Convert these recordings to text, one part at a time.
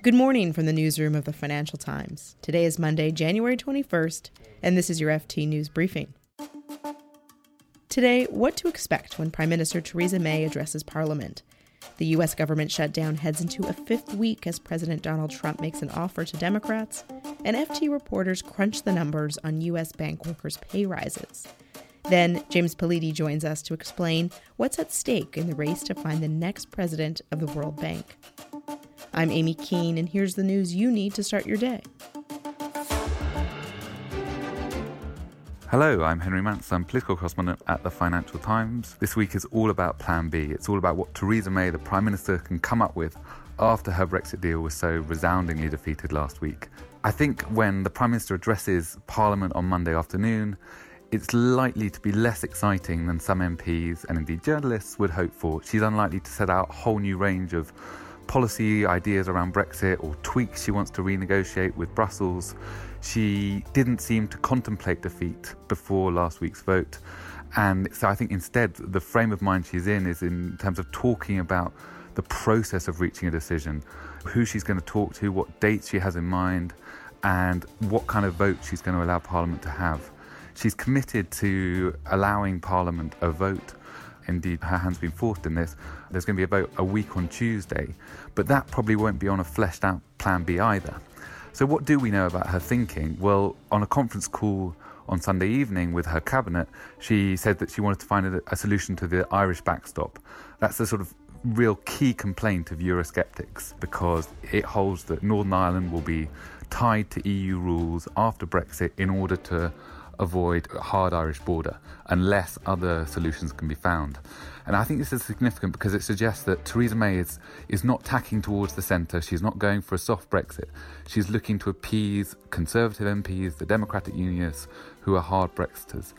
Good morning from the newsroom of the Financial Times. Today is Monday, January 21st, and this is your FT News Briefing. Today, what to expect when Prime Minister Theresa May addresses Parliament. The U.S. government shutdown heads into a fifth week as President Donald Trump makes an offer to Democrats, and FT reporters crunch the numbers on U.S. bank workers' pay rises. Then, James Politi joins us to explain what's at stake in the race to find the next president of the World Bank. I'm Amy Keene, and here's the news you need to start your day. Hello, I'm Henry Mance. I'm political correspondent at the Financial Times. This week is all about Plan B. It's all about what Theresa May, the Prime Minister, can come up with after her Brexit deal was so resoundingly defeated last week. I think when the Prime Minister addresses Parliament on Monday afternoon, it's likely to be less exciting than some MPs and indeed journalists would hope for. She's unlikely to set out a whole new range of policy ideas around Brexit or tweaks she wants to renegotiate with Brussels. She didn't seem to contemplate defeat before last week's vote. And so I think instead, the frame of mind she's in is in terms of talking about the process of reaching a decision, who she's going to talk to, what dates she has in mind, and what kind of vote she's going to allow Parliament to have. She's committed to allowing Parliament a vote indeed her hand's been forced in this. There's going to be a vote a week on Tuesday, but that probably won't be on a fleshed out plan B either. So, what do we know about her thinking? Well, on a conference call on Sunday evening with her cabinet, she said that she wanted to find a, a solution to the Irish backstop. That's the sort of real key complaint of Eurosceptics because it holds that Northern Ireland will be tied to EU rules after Brexit in order to avoid a hard Irish border unless other solutions can be found. And I think this is significant because it suggests that Theresa May is, is not tacking towards the centre. She's not going for a soft Brexit. She's looking to appease Conservative MPs, the Democratic Unionists, who are hard Brexiters.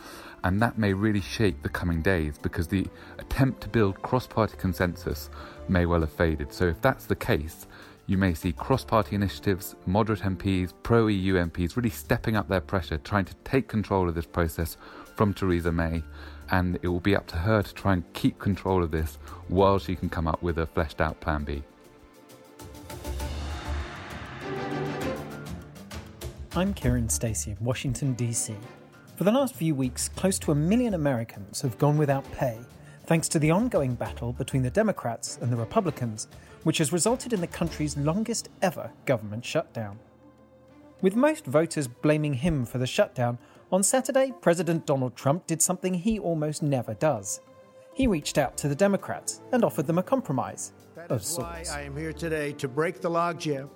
And that may really shape the coming days because the attempt to build cross party consensus may well have faded. So, if that's the case, you may see cross party initiatives, moderate MPs, pro EU MPs really stepping up their pressure, trying to take control of this process from Theresa May. And it will be up to her to try and keep control of this while she can come up with a fleshed out plan B. I'm Kiran Stacey in Washington, D.C. For the last few weeks, close to a million Americans have gone without pay thanks to the ongoing battle between the Democrats and the Republicans which has resulted in the country's longest ever government shutdown. With most voters blaming him for the shutdown, on Saturday, President Donald Trump did something he almost never does. He reached out to the Democrats and offered them a compromise that of is sorts. why I am here today to break the logjam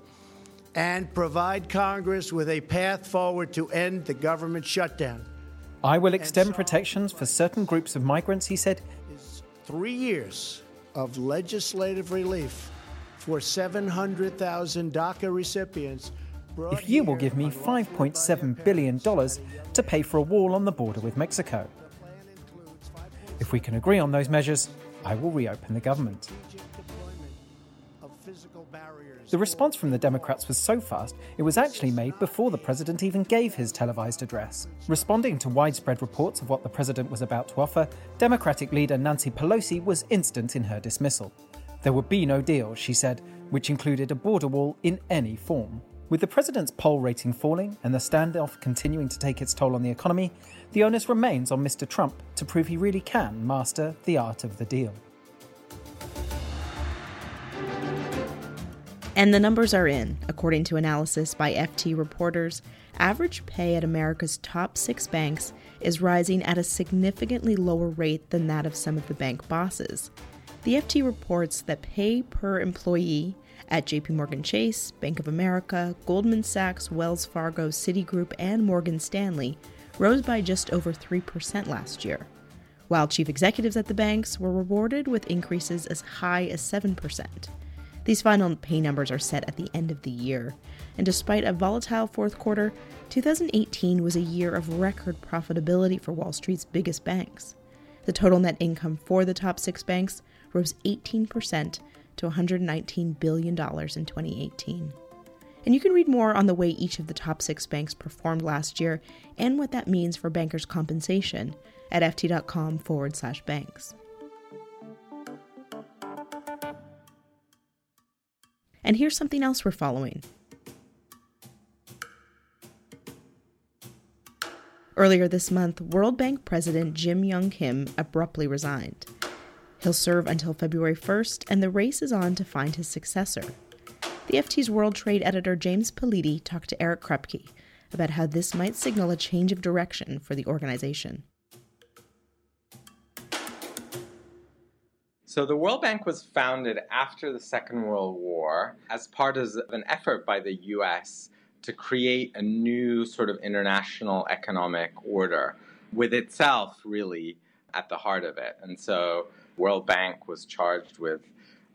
and provide Congress with a path forward to end the government shutdown. I will extend protections for certain groups of migrants, he said. Three years of legislative relief for 700,000 DACA recipients. If you will give me $5.7 billion to pay for a wall on the border with Mexico. If we can agree on those measures, I will reopen the government. The response from the Democrats was so fast, it was actually made before the president even gave his televised address. Responding to widespread reports of what the president was about to offer, Democratic leader Nancy Pelosi was instant in her dismissal. There would be no deal, she said, which included a border wall in any form. With the president's poll rating falling and the standoff continuing to take its toll on the economy, the onus remains on Mr. Trump to prove he really can master the art of the deal. And the numbers are in. According to analysis by FT reporters, average pay at America's top six banks is rising at a significantly lower rate than that of some of the bank bosses. The FT reports that pay per employee at JP Morgan Chase, Bank of America, Goldman Sachs, Wells Fargo, Citigroup, and Morgan Stanley rose by just over 3% last year, while chief executives at the banks were rewarded with increases as high as 7%. These final pay numbers are set at the end of the year, and despite a volatile fourth quarter, 2018 was a year of record profitability for Wall Street's biggest banks. The total net income for the top six banks rose 18% to $119 billion in 2018. And you can read more on the way each of the top six banks performed last year and what that means for bankers' compensation at ft.com forward slash banks. And here's something else we're following. Earlier this month, World Bank President Jim Yong Kim abruptly resigned. He'll serve until February 1st, and the race is on to find his successor. The FT's World Trade editor James Politi talked to Eric Krupke about how this might signal a change of direction for the organization. So, the World Bank was founded after the Second World War as part of an effort by the US to create a new sort of international economic order with itself really at the heart of it. And so, World Bank was charged with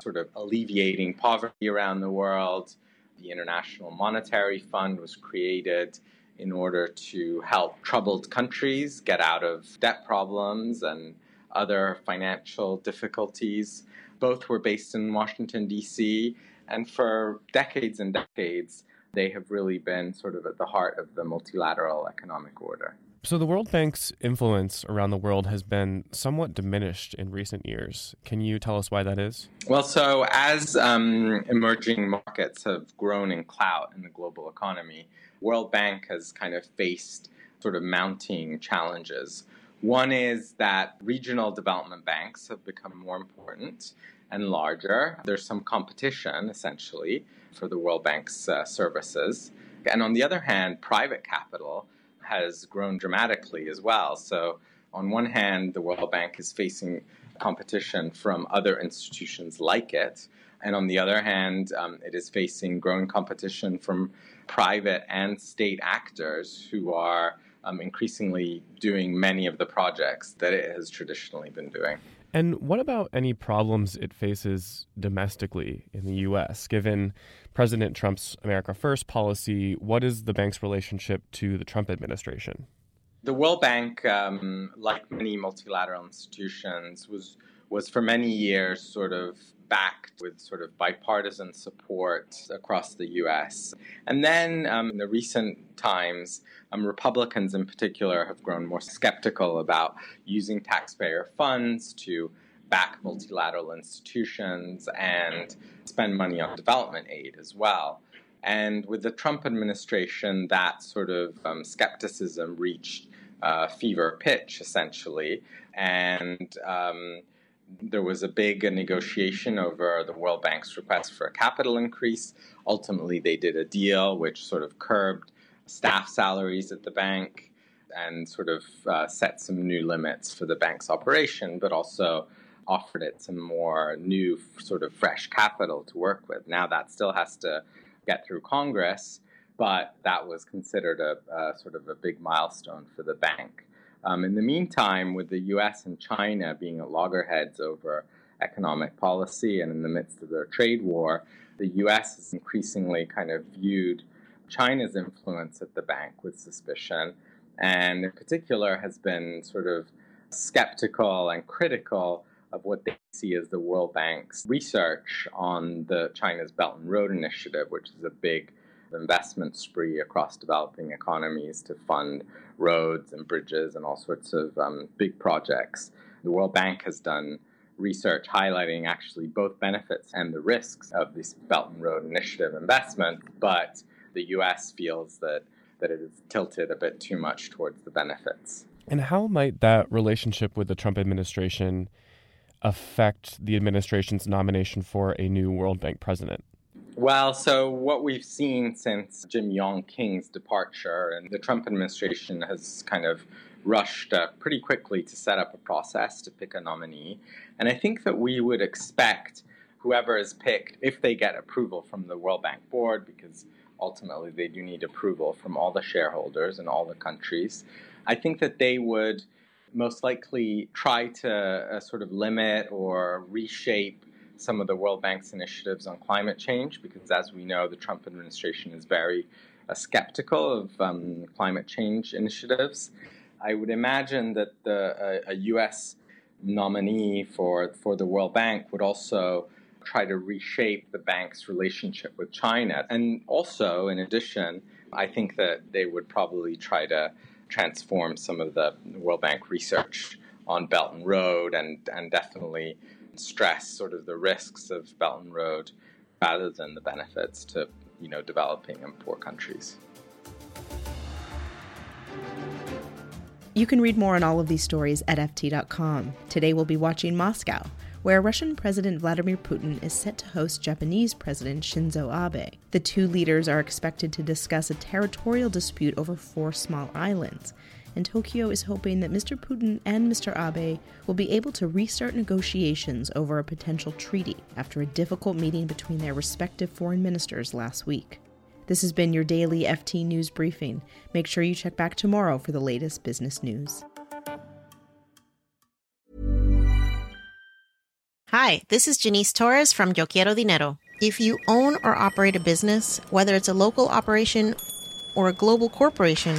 sort of alleviating poverty around the world. The International Monetary Fund was created in order to help troubled countries get out of debt problems and other financial difficulties. Both were based in Washington, D.C., and for decades and decades, they have really been sort of at the heart of the multilateral economic order. So, the World Bank's influence around the world has been somewhat diminished in recent years. Can you tell us why that is? Well, so as um, emerging markets have grown in clout in the global economy, World Bank has kind of faced sort of mounting challenges. One is that regional development banks have become more important and larger. There's some competition, essentially, for the World Bank's uh, services. And on the other hand, private capital has grown dramatically as well. So, on one hand, the World Bank is facing competition from other institutions like it. And on the other hand, um, it is facing growing competition from private and state actors who are um, increasingly doing many of the projects that it has traditionally been doing. And what about any problems it faces domestically in the U.S., given President Trump's America First policy, what is the bank's relationship to the Trump administration? The World Bank, um, like many multilateral institutions, was was for many years sort of backed with sort of bipartisan support across the U.S. And then um, in the recent times, um, Republicans in particular have grown more skeptical about using taxpayer funds to back multilateral institutions and spend money on development aid as well. And with the Trump administration, that sort of um, skepticism reached uh, fever pitch, essentially. And um, there was a big negotiation over the World Bank's request for a capital increase. Ultimately, they did a deal which sort of curbed staff salaries at the bank and sort of uh, set some new limits for the bank's operation, but also offered it some more new, sort of fresh capital to work with. Now that still has to get through Congress, but that was considered a, a sort of a big milestone for the bank. Um, in the meantime, with the US and China being at loggerheads over economic policy and in the midst of their trade war, the US has increasingly kind of viewed China's influence at the bank with suspicion, and in particular has been sort of skeptical and critical of what they see as the World Bank's research on the China's Belt and Road Initiative, which is a big investment spree across developing economies to fund roads and bridges and all sorts of um, big projects. The World Bank has done research highlighting actually both benefits and the risks of this Belt and Road Initiative investment, but the US feels that, that it is tilted a bit too much towards the benefits. And how might that relationship with the Trump administration affect the administration's nomination for a new World Bank president? Well, so what we've seen since Jim Yong Kim's departure, and the Trump administration has kind of rushed uh, pretty quickly to set up a process to pick a nominee. And I think that we would expect whoever is picked, if they get approval from the World Bank board, because ultimately they do need approval from all the shareholders in all the countries, I think that they would most likely try to uh, sort of limit or reshape some of the World Bank's initiatives on climate change, because as we know, the Trump administration is very uh, skeptical of um, climate change initiatives. I would imagine that the, uh, a U.S. nominee for, for the World Bank would also try to reshape the bank's relationship with China. And also, in addition, I think that they would probably try to transform some of the World Bank research on Belt and Road and, and definitely stress sort of the risks of Belt and Road rather than the benefits to you know developing and poor countries. You can read more on all of these stories at FT.com. Today we'll be watching Moscow, where Russian President Vladimir Putin is set to host Japanese President Shinzo Abe. The two leaders are expected to discuss a territorial dispute over four small islands, and Tokyo is hoping that Mr. Putin and Mr. Abe will be able to restart negotiations over a potential treaty after a difficult meeting between their respective foreign ministers last week. This has been your daily FT News Briefing. Make sure you check back tomorrow for the latest business news. Hi, this is Janice Torres from Yo Quiero Dinero. If you own or operate a business, whether it's a local operation or a global corporation,